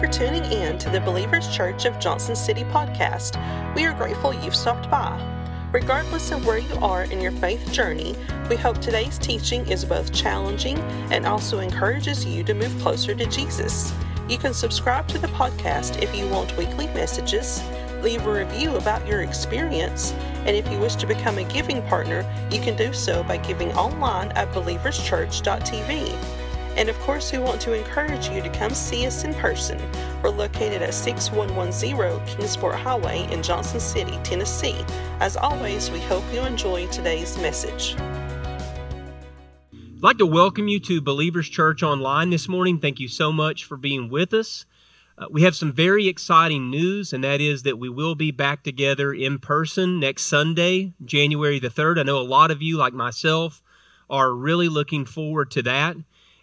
for tuning in to the Believers Church of Johnson City podcast. We are grateful you've stopped by. Regardless of where you are in your faith journey, we hope today's teaching is both challenging and also encourages you to move closer to Jesus. You can subscribe to the podcast if you want weekly messages, leave a review about your experience, and if you wish to become a giving partner, you can do so by giving online at believerschurch.tv. And of course, we want to encourage you to come see us in person. We're located at 6110 Kingsport Highway in Johnson City, Tennessee. As always, we hope you enjoy today's message. I'd like to welcome you to Believers Church Online this morning. Thank you so much for being with us. Uh, we have some very exciting news, and that is that we will be back together in person next Sunday, January the 3rd. I know a lot of you, like myself, are really looking forward to that.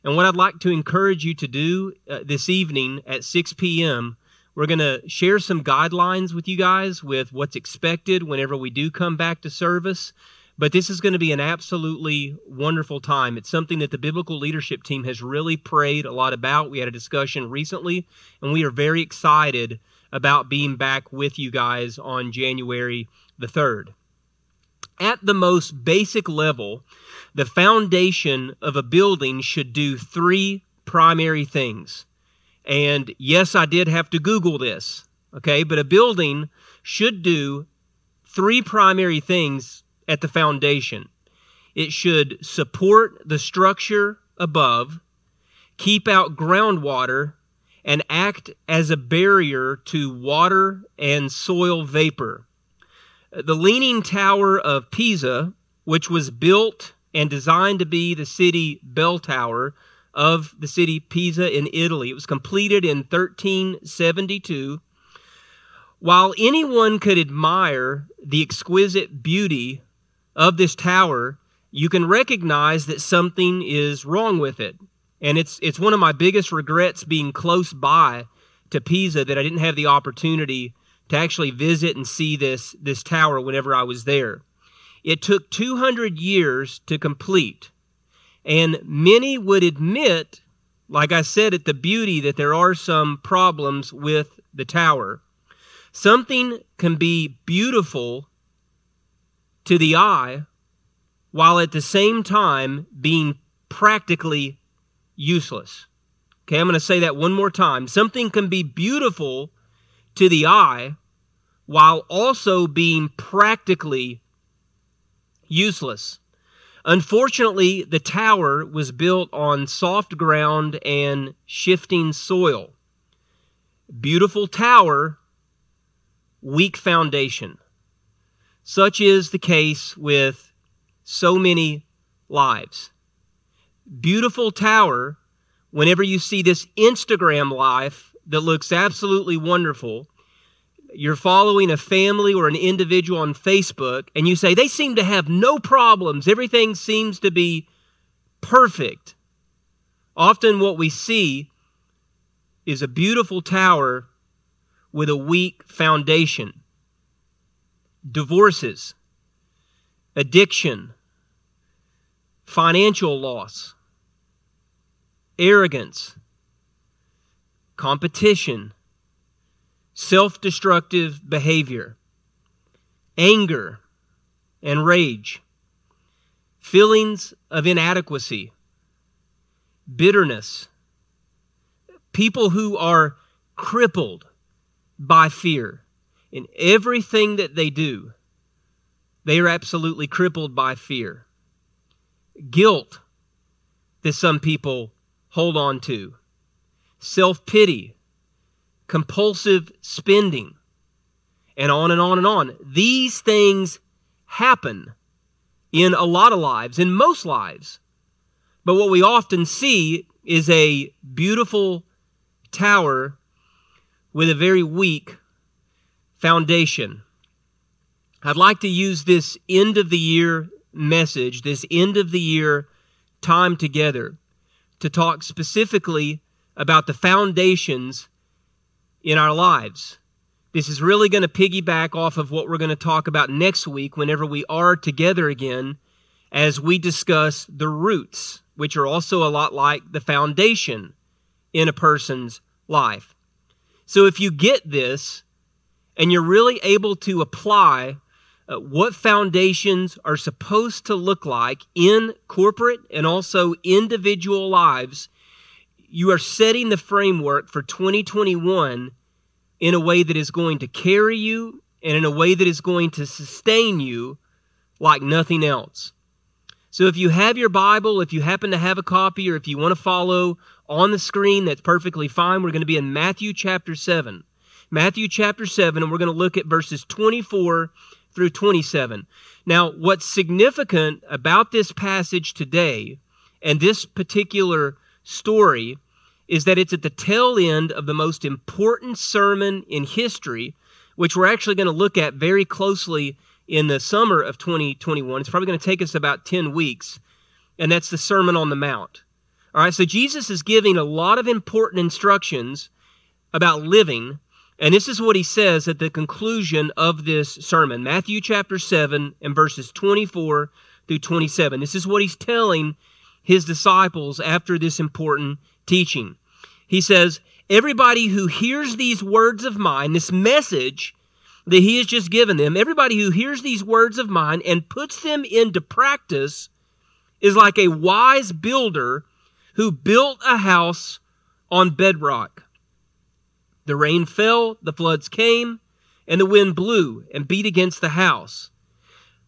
And what I'd like to encourage you to do uh, this evening at 6 p.m., we're going to share some guidelines with you guys with what's expected whenever we do come back to service. But this is going to be an absolutely wonderful time. It's something that the biblical leadership team has really prayed a lot about. We had a discussion recently, and we are very excited about being back with you guys on January the 3rd. At the most basic level, the foundation of a building should do three primary things. And yes, I did have to Google this, okay? But a building should do three primary things at the foundation it should support the structure above, keep out groundwater, and act as a barrier to water and soil vapor. The Leaning Tower of Pisa, which was built and designed to be the city bell tower of the city Pisa in Italy. It was completed in 1372. While anyone could admire the exquisite beauty of this tower, you can recognize that something is wrong with it. And it's, it's one of my biggest regrets being close by to Pisa that I didn't have the opportunity to actually visit and see this, this tower whenever I was there. It took 200 years to complete. And many would admit, like I said at the beauty, that there are some problems with the tower. Something can be beautiful to the eye while at the same time being practically useless. Okay, I'm going to say that one more time. Something can be beautiful to the eye while also being practically useless. Unfortunately, the tower was built on soft ground and shifting soil. Beautiful tower, weak foundation. Such is the case with so many lives. Beautiful tower, whenever you see this Instagram life that looks absolutely wonderful, you're following a family or an individual on Facebook and you say, they seem to have no problems, everything seems to be perfect. Often, what we see is a beautiful tower with a weak foundation. Divorces, addiction, financial loss, arrogance, competition self destructive behavior, anger and rage, feelings of inadequacy, bitterness, people who are crippled by fear. In everything that they do, they are absolutely crippled by fear. Guilt that some people hold on to, self pity compulsive spending, and on and on and on. These things happen in a lot of lives, in most lives. But what we often see is a beautiful tower with a very weak foundation. I'd like to use this end of the year message, this end of the year time together, to talk specifically about the foundations in our lives. This is really going to piggyback off of what we're going to talk about next week whenever we are together again as we discuss the roots, which are also a lot like the foundation in a person's life. So if you get this and you're really able to apply uh, what foundations are supposed to look like in corporate and also individual lives, you are setting the framework for 2021 in a way that is going to carry you and in a way that is going to sustain you like nothing else. So if you have your Bible, if you happen to have a copy, or if you want to follow on the screen, that's perfectly fine. We're going to be in Matthew chapter 7. Matthew chapter 7, and we're going to look at verses 24 through 27. Now, what's significant about this passage today and this particular story is that it's at the tail end of the most important sermon in history, which we're actually going to look at very closely in the summer of 2021. It's probably going to take us about 10 weeks, and that's the Sermon on the Mount. All right, so Jesus is giving a lot of important instructions about living, and this is what he says at the conclusion of this sermon Matthew chapter 7 and verses 24 through 27. This is what he's telling his disciples after this important teaching. He says, Everybody who hears these words of mine, this message that he has just given them, everybody who hears these words of mine and puts them into practice is like a wise builder who built a house on bedrock. The rain fell, the floods came, and the wind blew and beat against the house.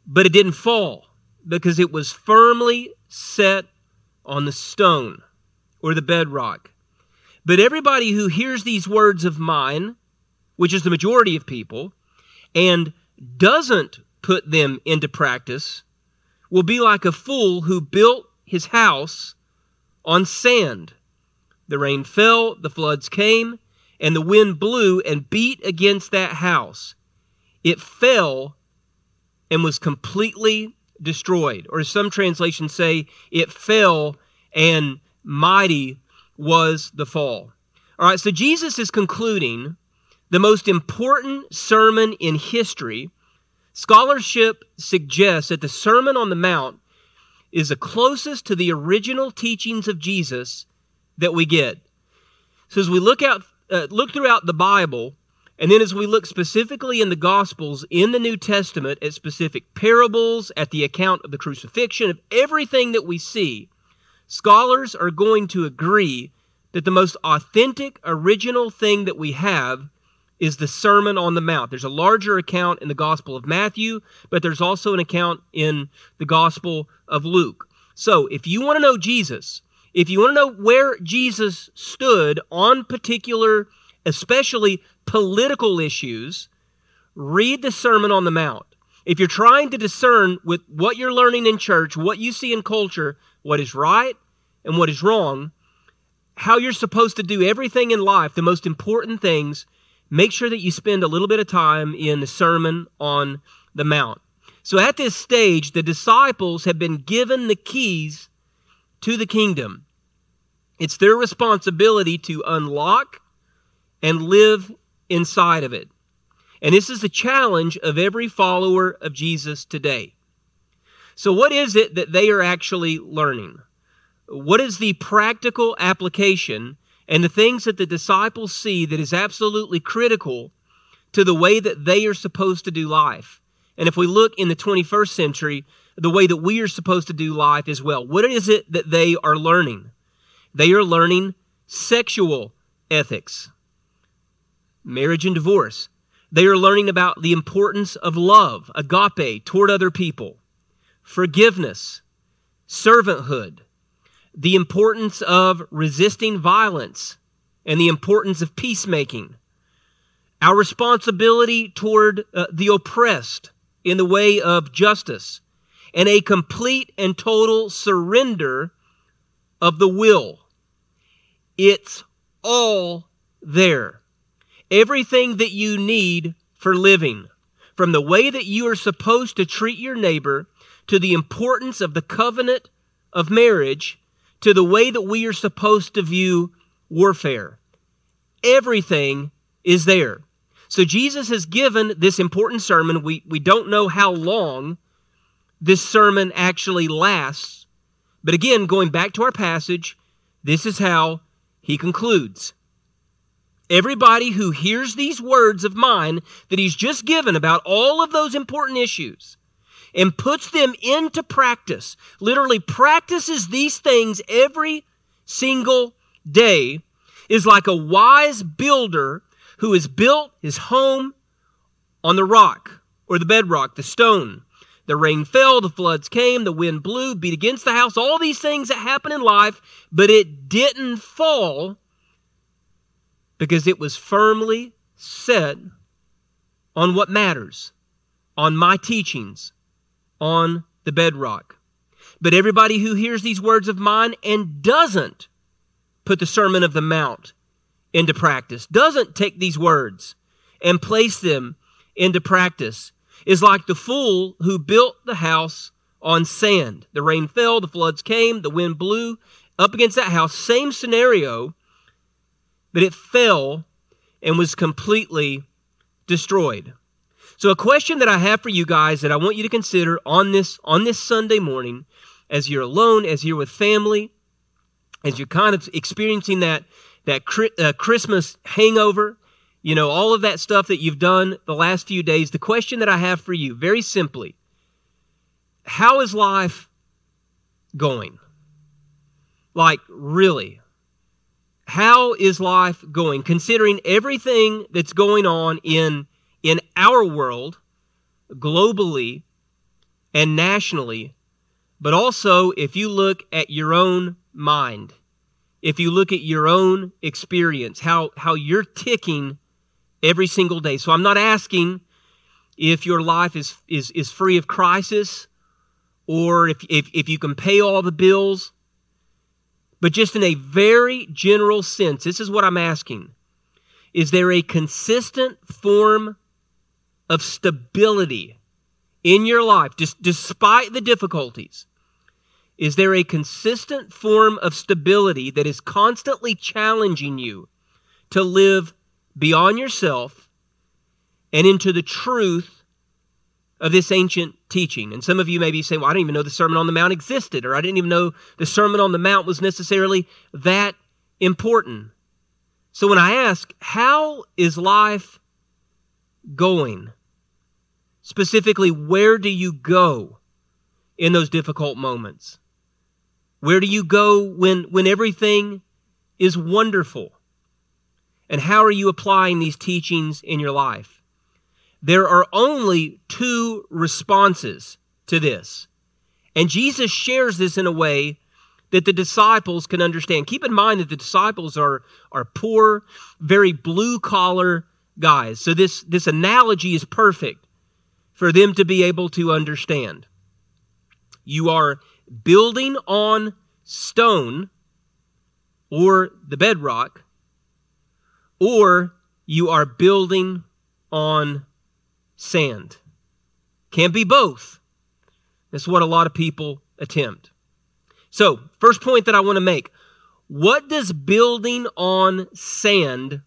But it didn't fall because it was firmly set on the stone or the bedrock. But everybody who hears these words of mine, which is the majority of people, and doesn't put them into practice, will be like a fool who built his house on sand. The rain fell, the floods came, and the wind blew and beat against that house. It fell and was completely destroyed. Or as some translations say, it fell and mighty was the fall. All right, so Jesus is concluding the most important sermon in history. Scholarship suggests that the Sermon on the Mount is the closest to the original teachings of Jesus that we get. So as we look out, uh, look throughout the Bible, and then as we look specifically in the Gospels in the New Testament at specific parables, at the account of the crucifixion, of everything that we see, scholars are going to agree that the most authentic, original thing that we have is the Sermon on the Mount. There's a larger account in the Gospel of Matthew, but there's also an account in the Gospel of Luke. So, if you want to know Jesus, if you want to know where Jesus stood on particular, especially political issues, read the Sermon on the Mount. If you're trying to discern with what you're learning in church, what you see in culture, what is right and what is wrong, how you're supposed to do everything in life, the most important things, make sure that you spend a little bit of time in the Sermon on the Mount. So at this stage, the disciples have been given the keys to the kingdom. It's their responsibility to unlock and live inside of it. And this is the challenge of every follower of Jesus today. So, what is it that they are actually learning? what is the practical application and the things that the disciples see that is absolutely critical to the way that they are supposed to do life. And if we look in the 21st century, the way that we are supposed to do life as well. What is it that they are learning? They are learning sexual ethics, marriage and divorce. They are learning about the importance of love, agape, toward other people, forgiveness, servanthood, the importance of resisting violence and the importance of peacemaking, our responsibility toward uh, the oppressed in the way of justice, and a complete and total surrender of the will. It's all there. Everything that you need for living, from the way that you are supposed to treat your neighbor to the importance of the covenant of marriage to the way that we are supposed to view warfare. Everything is there. So Jesus has given this important sermon. We, we don't know how long this sermon actually lasts. But again, going back to our passage, this is how he concludes. Everybody who hears these words of mine that he's just given about all of those important issues and puts them into practice, literally practices these things every single day, is like a wise builder who has built his home on the rock or the bedrock, the stone. The rain fell, the floods came, the wind blew, beat against the house, all these things that happen in life, but it didn't fall because it was firmly set on what matters, on my teachings, on the bedrock. But everybody who hears these words of mine and doesn't put the Sermon of the Mount into practice, doesn't take these words and place them into practice, is like the fool who built the house on sand. The rain fell, the floods came, the wind blew up against that house. Same scenario, but it fell and was completely destroyed. So a question that I have for you guys that I want you to consider on this on this Sunday morning as you're alone, as you're with family, as you're kind of experiencing that that uh, Christmas hangover, you know, all of that stuff that you've done the last few days, the question that I have for you, very simply, how is life going? Like, really? How is life going? Considering everything that's going on in, in our world, globally and nationally, but also if you look at your own mind, if you look at your own experience, how, how you're ticking every single day. So I'm not asking if your life is, is, is free of crisis or if, if, if you can pay all the bills, but just in a very general sense, this is what I'm asking. Is there a consistent form of stability in your life, just despite the difficulties? Is there a consistent form of stability that is constantly challenging you to live beyond yourself and into the truth of this ancient teaching? And some of you may be saying, Well, I didn't even know the Sermon on the Mount existed, or I didn't even know the Sermon on the Mount was necessarily that important. So when I ask, How is life going? Specifically, where do you go in those difficult moments? Where do you go when, when everything is wonderful? And how are you applying these teachings in your life? There are only two responses to this. And Jesus shares this in a way that the disciples can understand. Keep in mind that the disciples are, are poor, very blue collar guys. So this, this analogy is perfect for them to be able to understand. You are building on stone or the bedrock, or you are building on sand. Can't be both. That's what a lot of people attempt. So, first point that I want to make what does building on sand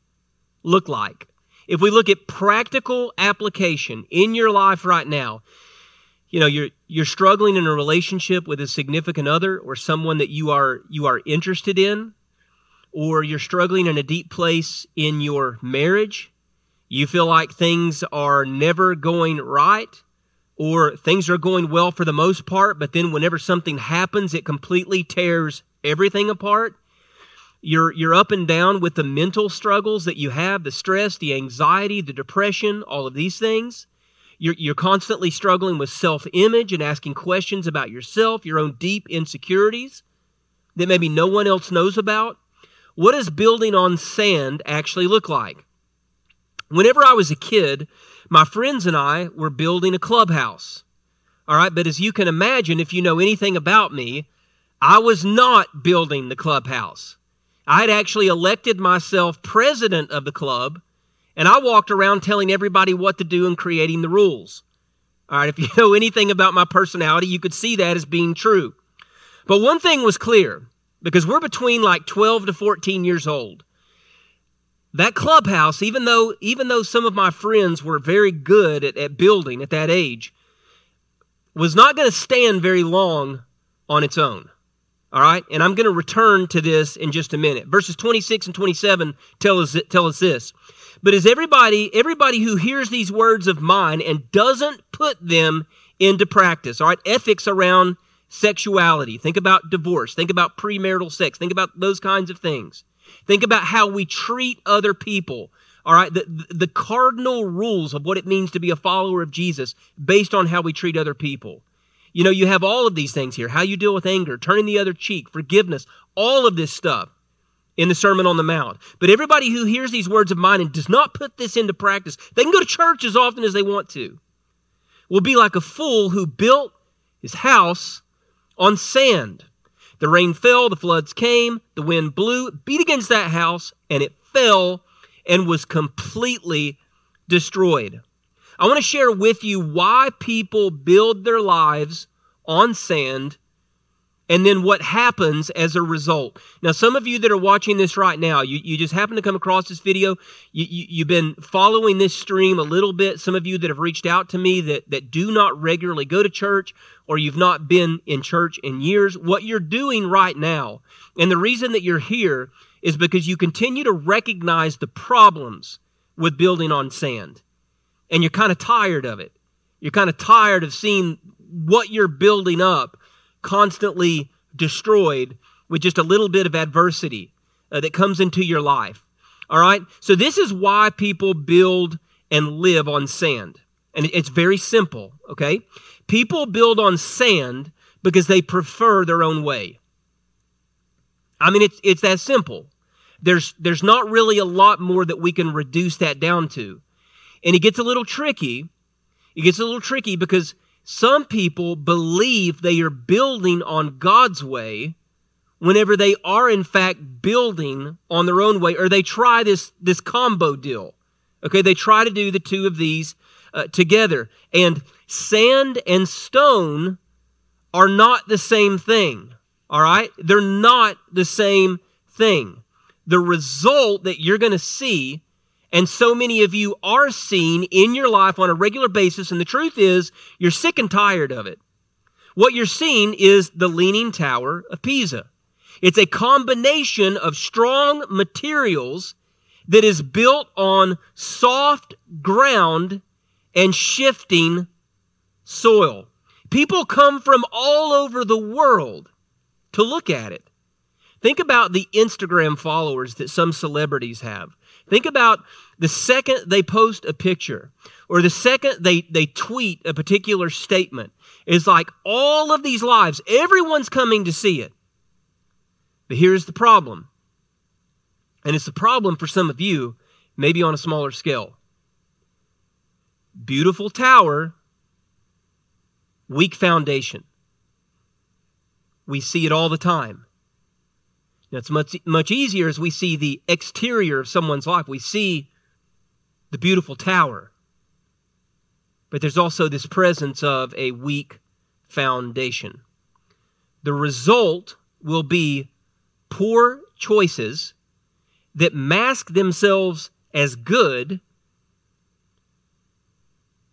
look like? If we look at practical application in your life right now, you know you're you're struggling in a relationship with a significant other or someone that you are you are interested in or you're struggling in a deep place in your marriage you feel like things are never going right or things are going well for the most part but then whenever something happens it completely tears everything apart you're you're up and down with the mental struggles that you have the stress the anxiety the depression all of these things you're, you're constantly struggling with self image and asking questions about yourself, your own deep insecurities that maybe no one else knows about. What does building on sand actually look like? Whenever I was a kid, my friends and I were building a clubhouse. All right, but as you can imagine, if you know anything about me, I was not building the clubhouse. I had actually elected myself president of the club and I walked around telling everybody what to do and creating the rules. All right, if you know anything about my personality, you could see that as being true. But one thing was clear because we're between like 12 to 14 years old. That clubhouse, even though even though some of my friends were very good at, at building at that age, was not going to stand very long on its own. All right? And I'm going to return to this in just a minute. Verses 26 and 27 tell us, tell us this. But as everybody, everybody who hears these words of mine and doesn't put them into practice, all right, ethics around sexuality, think about divorce, think about premarital sex, think about those kinds of things. Think about how we treat other people. All right, the, the cardinal rules of what it means to be a follower of Jesus based on how we treat other people. You know, you have all of these things here how you deal with anger, turning the other cheek, forgiveness, all of this stuff in the Sermon on the Mount. But everybody who hears these words of mine and does not put this into practice, they can go to church as often as they want to, will be like a fool who built his house on sand. The rain fell, the floods came, the wind blew, beat against that house, and it fell and was completely destroyed. I want to share with you why people build their lives on sand and then what happens as a result. Now, some of you that are watching this right now, you, you just happen to come across this video. You, you, you've been following this stream a little bit. Some of you that have reached out to me that, that do not regularly go to church or you've not been in church in years. What you're doing right now, and the reason that you're here is because you continue to recognize the problems with building on sand and you're kind of tired of it. You're kind of tired of seeing what you're building up constantly destroyed with just a little bit of adversity uh, that comes into your life. All right? So, this is why people build and live on sand. And it's very simple, okay? People build on sand because they prefer their own way. I mean, it's, it's that simple. There's, there's not really a lot more that we can reduce that down to. And it gets a little tricky. It gets a little tricky because some people believe they are building on God's way whenever they are in fact building on their own way or they try this this combo deal. Okay, they try to do the two of these uh, together. And sand and stone are not the same thing. All right? They're not the same thing. The result that you're going to see and so many of you are seeing in your life on a regular basis. And the truth is, you're sick and tired of it. What you're seeing is the Leaning Tower of Pisa. It's a combination of strong materials that is built on soft ground and shifting soil. People come from all over the world to look at it. Think about the Instagram followers that some celebrities have. Think about the second they post a picture or the second they, they tweet a particular statement. It's like all of these lives, everyone's coming to see it. But here's the problem. And it's a problem for some of you, maybe on a smaller scale. Beautiful tower, weak foundation. We see it all the time. Now, it's much, much easier as we see the exterior of someone's life. We see the beautiful tower. But there's also this presence of a weak foundation. The result will be poor choices that mask themselves as good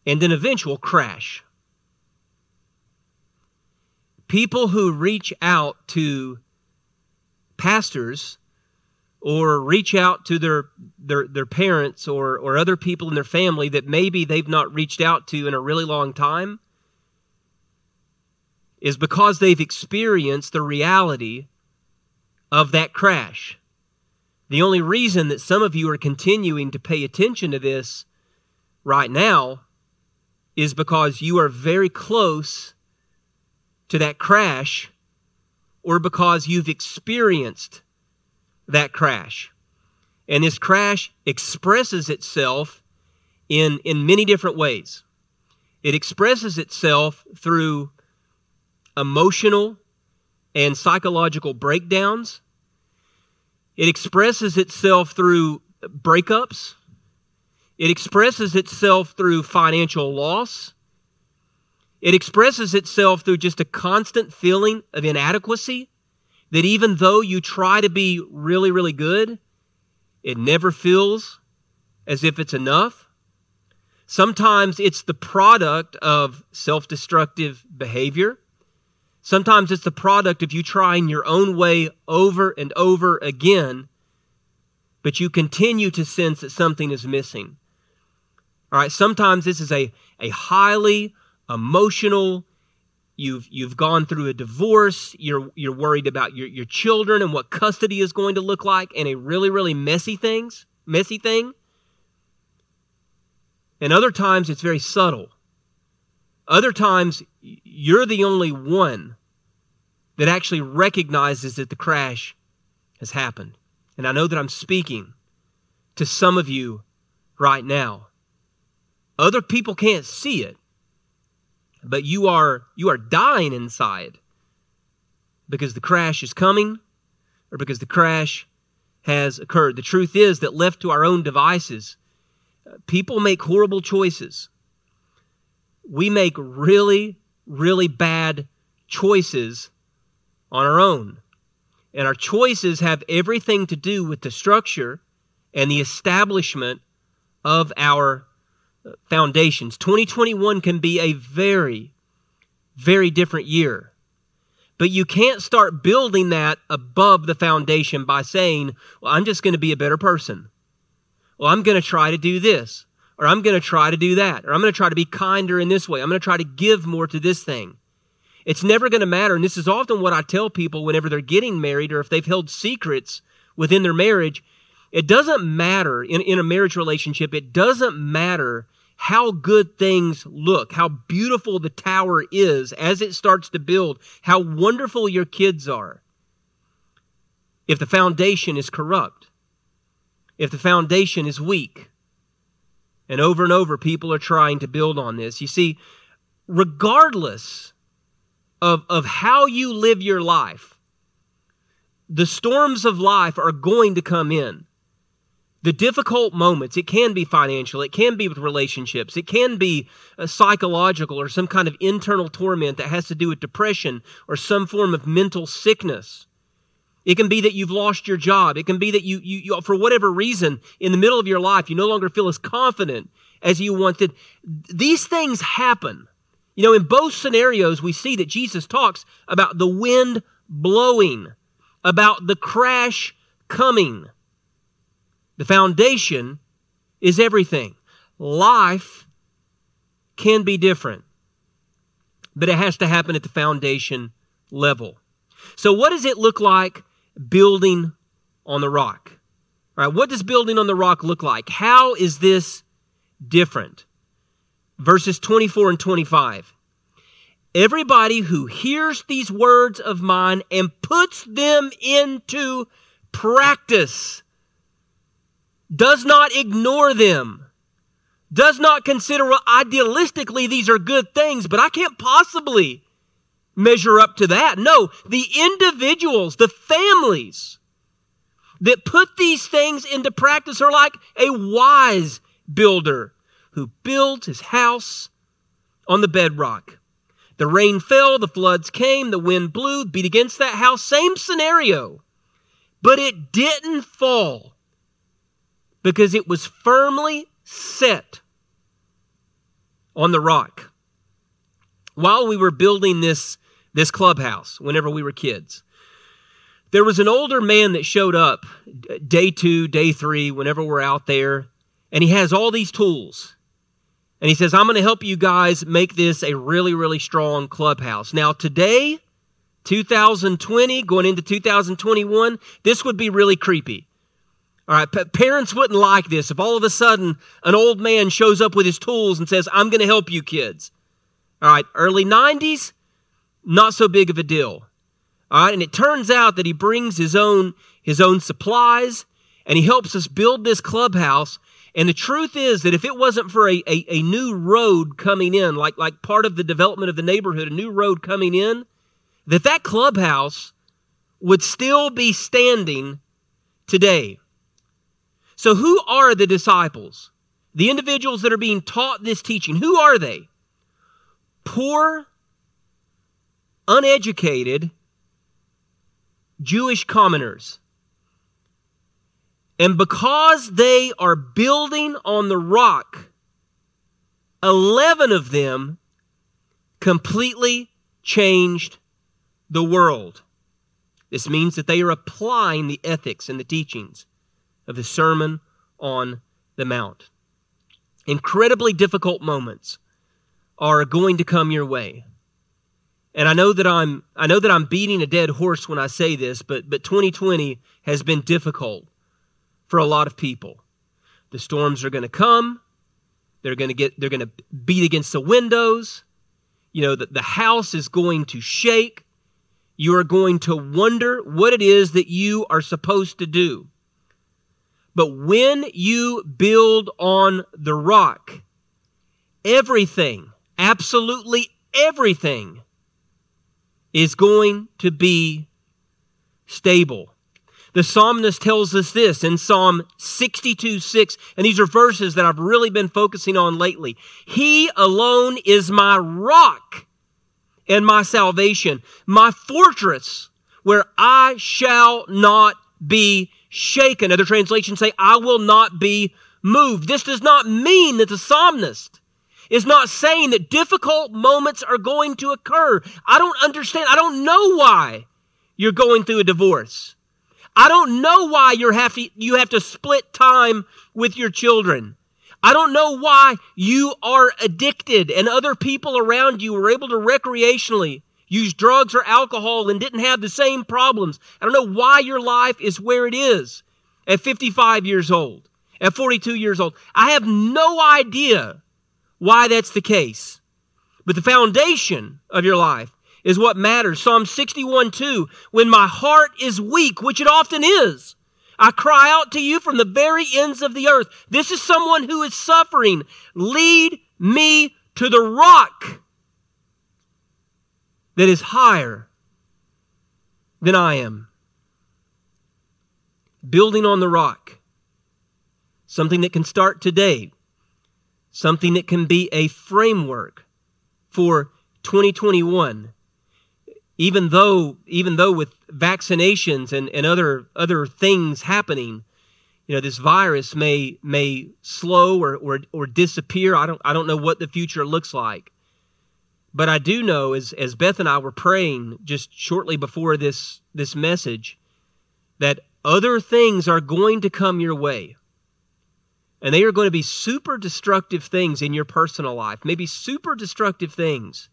and an eventual crash. People who reach out to pastors or reach out to their, their, their parents or, or other people in their family that maybe they've not reached out to in a really long time is because they've experienced the reality of that crash. The only reason that some of you are continuing to pay attention to this right now is because you are very close to that crash or because you've experienced that crash. And this crash expresses itself in, in many different ways. It expresses itself through emotional and psychological breakdowns. It expresses itself through breakups. It expresses itself through financial loss. It expresses itself through just a constant feeling of inadequacy that even though you try to be really, really good, it never feels as if it's enough. Sometimes it's the product of self destructive behavior. Sometimes it's the product of you trying your own way over and over again, but you continue to sense that something is missing. All right, sometimes this is a, a highly emotional, you've you've gone through a divorce, you're you're worried about your, your children and what custody is going to look like, and a really, really messy things, messy thing. And other times it's very subtle. Other times you're the only one that actually recognizes that the crash has happened. And I know that I'm speaking to some of you right now. Other people can't see it, but you are you are dying inside because the crash is coming or because the crash has occurred. The truth is that left to our own devices, people make horrible choices. We make really really bad choices on our own. And our choices have everything to do with the structure and the establishment of our uh, foundations. 2021 can be a very, very different year. But you can't start building that above the foundation by saying, well, I'm just going to be a better person. Well, I'm going to try to do this, or I'm going to try to do that, or I'm going to try to be kinder in this way. I'm going to try to give more to this thing. It's never going to matter. And this is often what I tell people whenever they're getting married or if they've held secrets within their marriage. It doesn't matter in, in a marriage relationship, it doesn't matter how good things look, how beautiful the tower is as it starts to build, how wonderful your kids are. If the foundation is corrupt, if the foundation is weak, and over and over people are trying to build on this. You see, regardless of, of how you live your life, the storms of life are going to come in. The difficult moments, it can be financial, it can be with relationships, it can be uh, psychological or some kind of internal torment that has to do with depression or some form of mental sickness. It can be that you've lost your job. It can be that you, you, you, for whatever reason, in the middle of your life, you no longer feel as confident as you wanted. These things happen. You know, in both scenarios, we see that Jesus talks about the wind blowing, about the crash coming. The foundation is everything. Life can be different, but it has to happen at the foundation level. So, what does it look like building on the rock? All right, what does building on the rock look like? How is this different? verses 24 and 25. Everybody who hears these words of mine and puts them into practice does not ignore them, does not consider idealistically these are good things, but I can't possibly measure up to that. No, the individuals, the families that put these things into practice are like a wise builder who builds his house on the bedrock. The rain fell, the floods came, the wind blew, beat against that house. Same scenario. But it didn't fall because it was firmly set on the rock. While we were building this, this clubhouse, whenever we were kids, there was an older man that showed up day two, day three, whenever we're out there, and he has all these tools. And he says, I'm going to help you guys make this a really, really strong clubhouse. Now, today, 2020, going into 2021, this would be really creepy. All right, P- parents wouldn't like this if all of a sudden an old man shows up with his tools and says, I'm going to help you kids. All right, early 90s, not so big of a deal. All right, and it turns out that he brings his own his own supplies and he helps us build this clubhouse and the truth is that if it wasn't for a, a, a, new road coming in, like, like part of the development of the neighborhood, a new road coming in, that that clubhouse would still be standing today. So, who are the disciples? The individuals that are being taught this teaching, who are they? Poor, uneducated Jewish commoners. And because they are building on the rock, 11 of them completely changed the world. This means that they are applying the ethics and the teachings of the Sermon on the Mount. Incredibly difficult moments are going to come your way. And I know that I'm I know that I'm beating a dead horse when I say this, but but 2020 has been difficult for a lot of people. The storms are going to come. They're going to get they're going to beat against the windows. You know, the, the house is going to shake. You are going to wonder what it is that you are supposed to do. But when you build on the rock, everything, absolutely everything, is going to be stable. The psalmist tells us this in Psalm 62 6, and these are verses that I've really been focusing on lately. He alone is my rock and my salvation, my fortress where I shall not be shaken. Other translations say, I will not be moved. This does not mean that the psalmist is not saying that difficult moments are going to occur. I don't understand. I don't know why you're going through a divorce. I don't know why you have to, you have to split time with your children. I don't know why you are addicted and other people around you were able to recreationally use drugs or alcohol and didn't have the same problems. I don't know why your life is where it is at 55 years old, at 42 years old. I have no idea why that's the case. But the foundation of your life is what matters. Psalm 61 2 When my heart is weak, which it often is, I cry out to you from the very ends of the earth. This is someone who is suffering. Lead me to the rock that is higher than I am. Building on the rock. Something that can start today. Something that can be a framework for 2021 even though even though with vaccinations and, and other other things happening you know this virus may may slow or, or or disappear i don't i don't know what the future looks like but i do know as as beth and i were praying just shortly before this this message that other things are going to come your way and they are going to be super destructive things in your personal life maybe super destructive things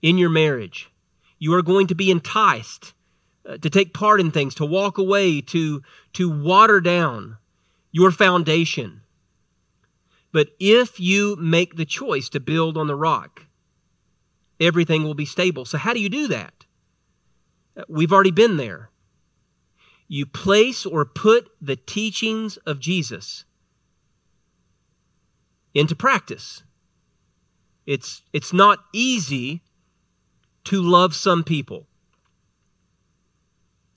in your marriage you are going to be enticed uh, to take part in things, to walk away, to, to water down your foundation. But if you make the choice to build on the rock, everything will be stable. So, how do you do that? We've already been there. You place or put the teachings of Jesus into practice. It's, it's not easy to love some people.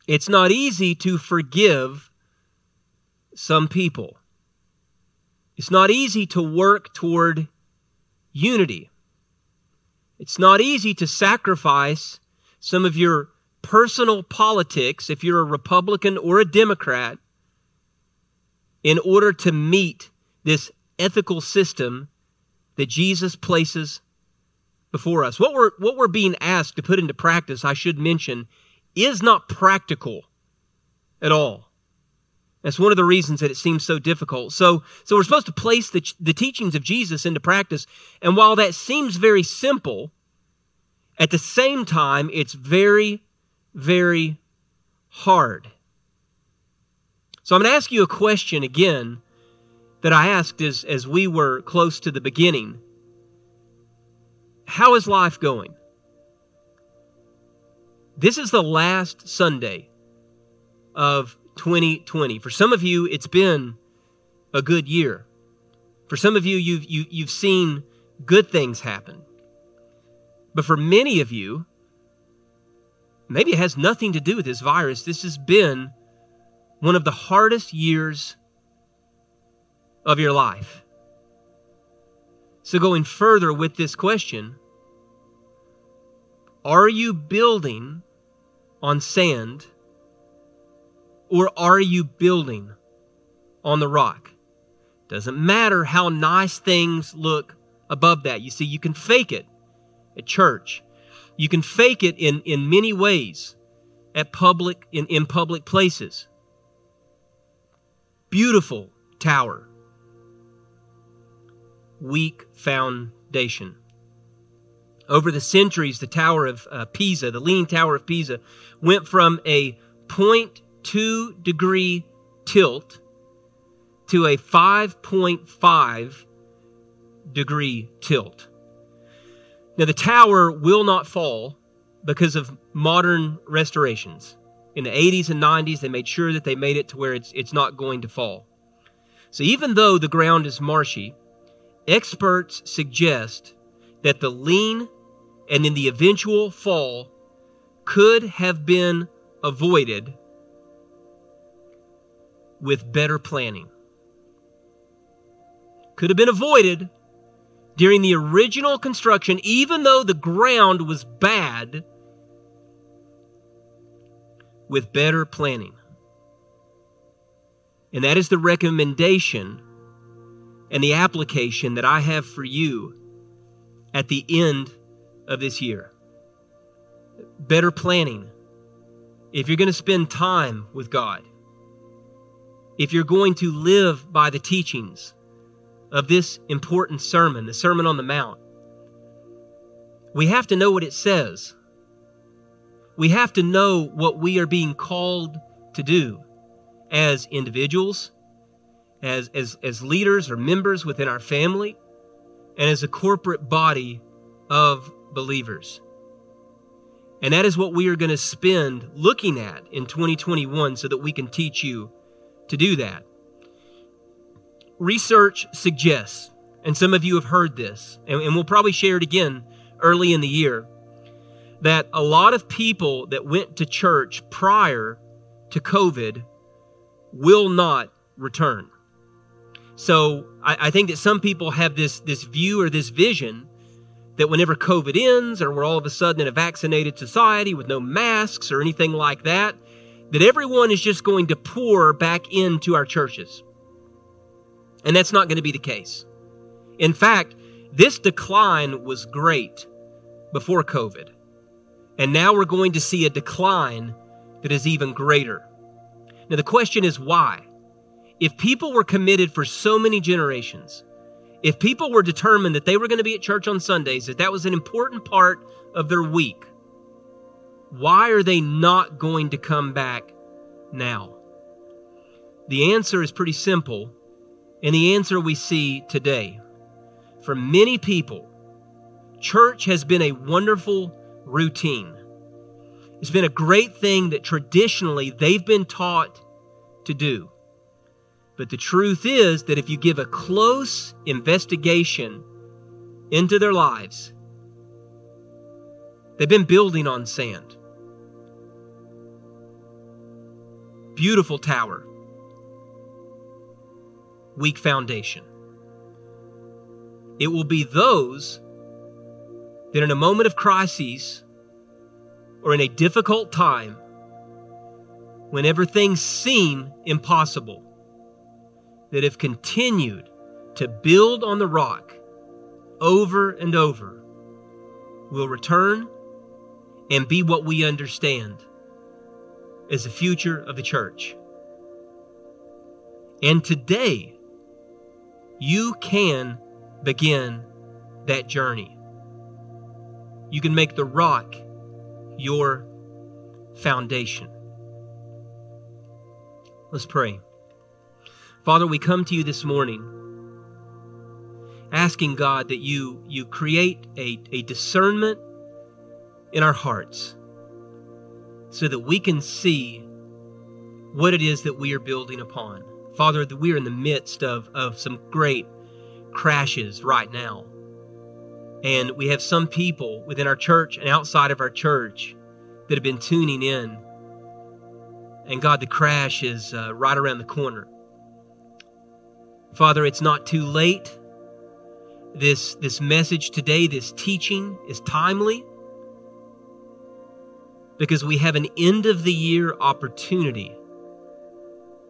It's not easy to forgive some people. It's not easy to work toward unity. It's not easy to sacrifice some of your personal politics, if you're a Republican or a Democrat, in order to meet this ethical system that Jesus places before us. What we're, what we're being asked to put into practice, I should mention, is not practical at all. That's one of the reasons that it seems so difficult. So, so we're supposed to place the, the teachings of Jesus into practice. And while that seems very simple, at the same time, it's very, very hard. So I'm going to ask you a question again that I asked as, as we were close to the beginning. How is life going? This is the last Sunday of 2020. For some of you, it's been a good year. For some of you, you've, you, have you have seen good things happen. But for many of you, maybe it has nothing to do with this virus. This has been one of the hardest years of your life. So, going further with this question, are you building on sand or are you building on the rock? Doesn't matter how nice things look above that. You see, you can fake it at church. You can fake it in, in many ways at public in, in public places. Beautiful tower. Weak foundation. Over the centuries, the Tower of uh, Pisa, the Leaning Tower of Pisa, went from a 0.2 degree tilt to a 5.5 degree tilt. Now, the tower will not fall because of modern restorations. In the 80s and 90s, they made sure that they made it to where it's, it's not going to fall. So, even though the ground is marshy, experts suggest that the lean and then the eventual fall could have been avoided with better planning. Could have been avoided during the original construction, even though the ground was bad, with better planning. And that is the recommendation and the application that I have for you at the end of this year. Better planning. If you're going to spend time with God, if you're going to live by the teachings of this important sermon, the Sermon on the Mount, we have to know what it says. We have to know what we are being called to do as individuals, as, as, as leaders or members within our family, and as a corporate body of believers. And that is what we are going to spend looking at in 2021 so that we can teach you to do that. Research suggests, and some of you have heard this, and, and we'll probably share it again early in the year, that a lot of people that went to church prior to COVID will not return. So I, I, think that some people have this, this view or this vision that whenever COVID ends, or we're all of a sudden in a vaccinated society with no masks or anything like that, that everyone is just going to pour back into our churches. And that's not going to be the case. In fact, this decline was great before COVID. And now we're going to see a decline that is even greater. Now, the question is why? If people were committed for so many generations, if people were determined that they were going to be at church on Sundays, that that was an important part of their week, why are they not going to come back now? The answer is pretty simple, and the answer we see today. For many people, church has been a wonderful routine. It's been a great thing that traditionally they've been taught to do. But the truth is that if you give a close investigation into their lives, they've been building on sand. Beautiful tower, weak foundation. It will be those that in a moment of crises or in a difficult time, whenever things seem impossible, that have continued to build on the rock over and over will return and be what we understand as the future of the church. And today, you can begin that journey. You can make the rock your foundation. Let's pray. Father, we come to you this morning asking God that you, you create a, a discernment in our hearts so that we can see what it is that we are building upon. Father, that we are in the midst of, of some great crashes right now. And we have some people within our church and outside of our church that have been tuning in. And God, the crash is uh, right around the corner. Father, it's not too late. This, this message today, this teaching is timely because we have an end of the year opportunity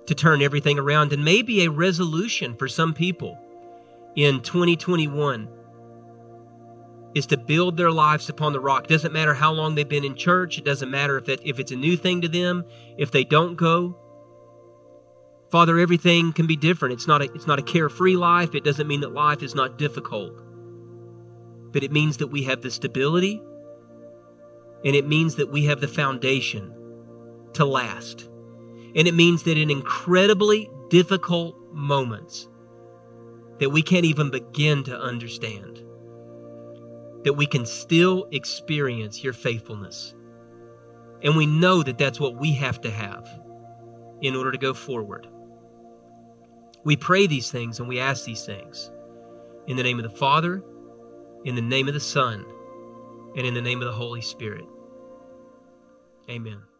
to turn everything around and maybe a resolution for some people in 2021 is to build their lives upon the rock. Doesn't matter how long they've been in church. It doesn't matter if, it, if it's a new thing to them, if they don't go. Father, everything can be different. It's not a, it's not a carefree life. It doesn't mean that life is not difficult. But it means that we have the stability and it means that we have the foundation to last. And it means that in incredibly difficult moments that we can't even begin to understand, that we can still experience your faithfulness. And we know that that's what we have to have in order to go forward. We pray these things and we ask these things in the name of the Father, in the name of the Son, and in the name of the Holy Spirit. Amen.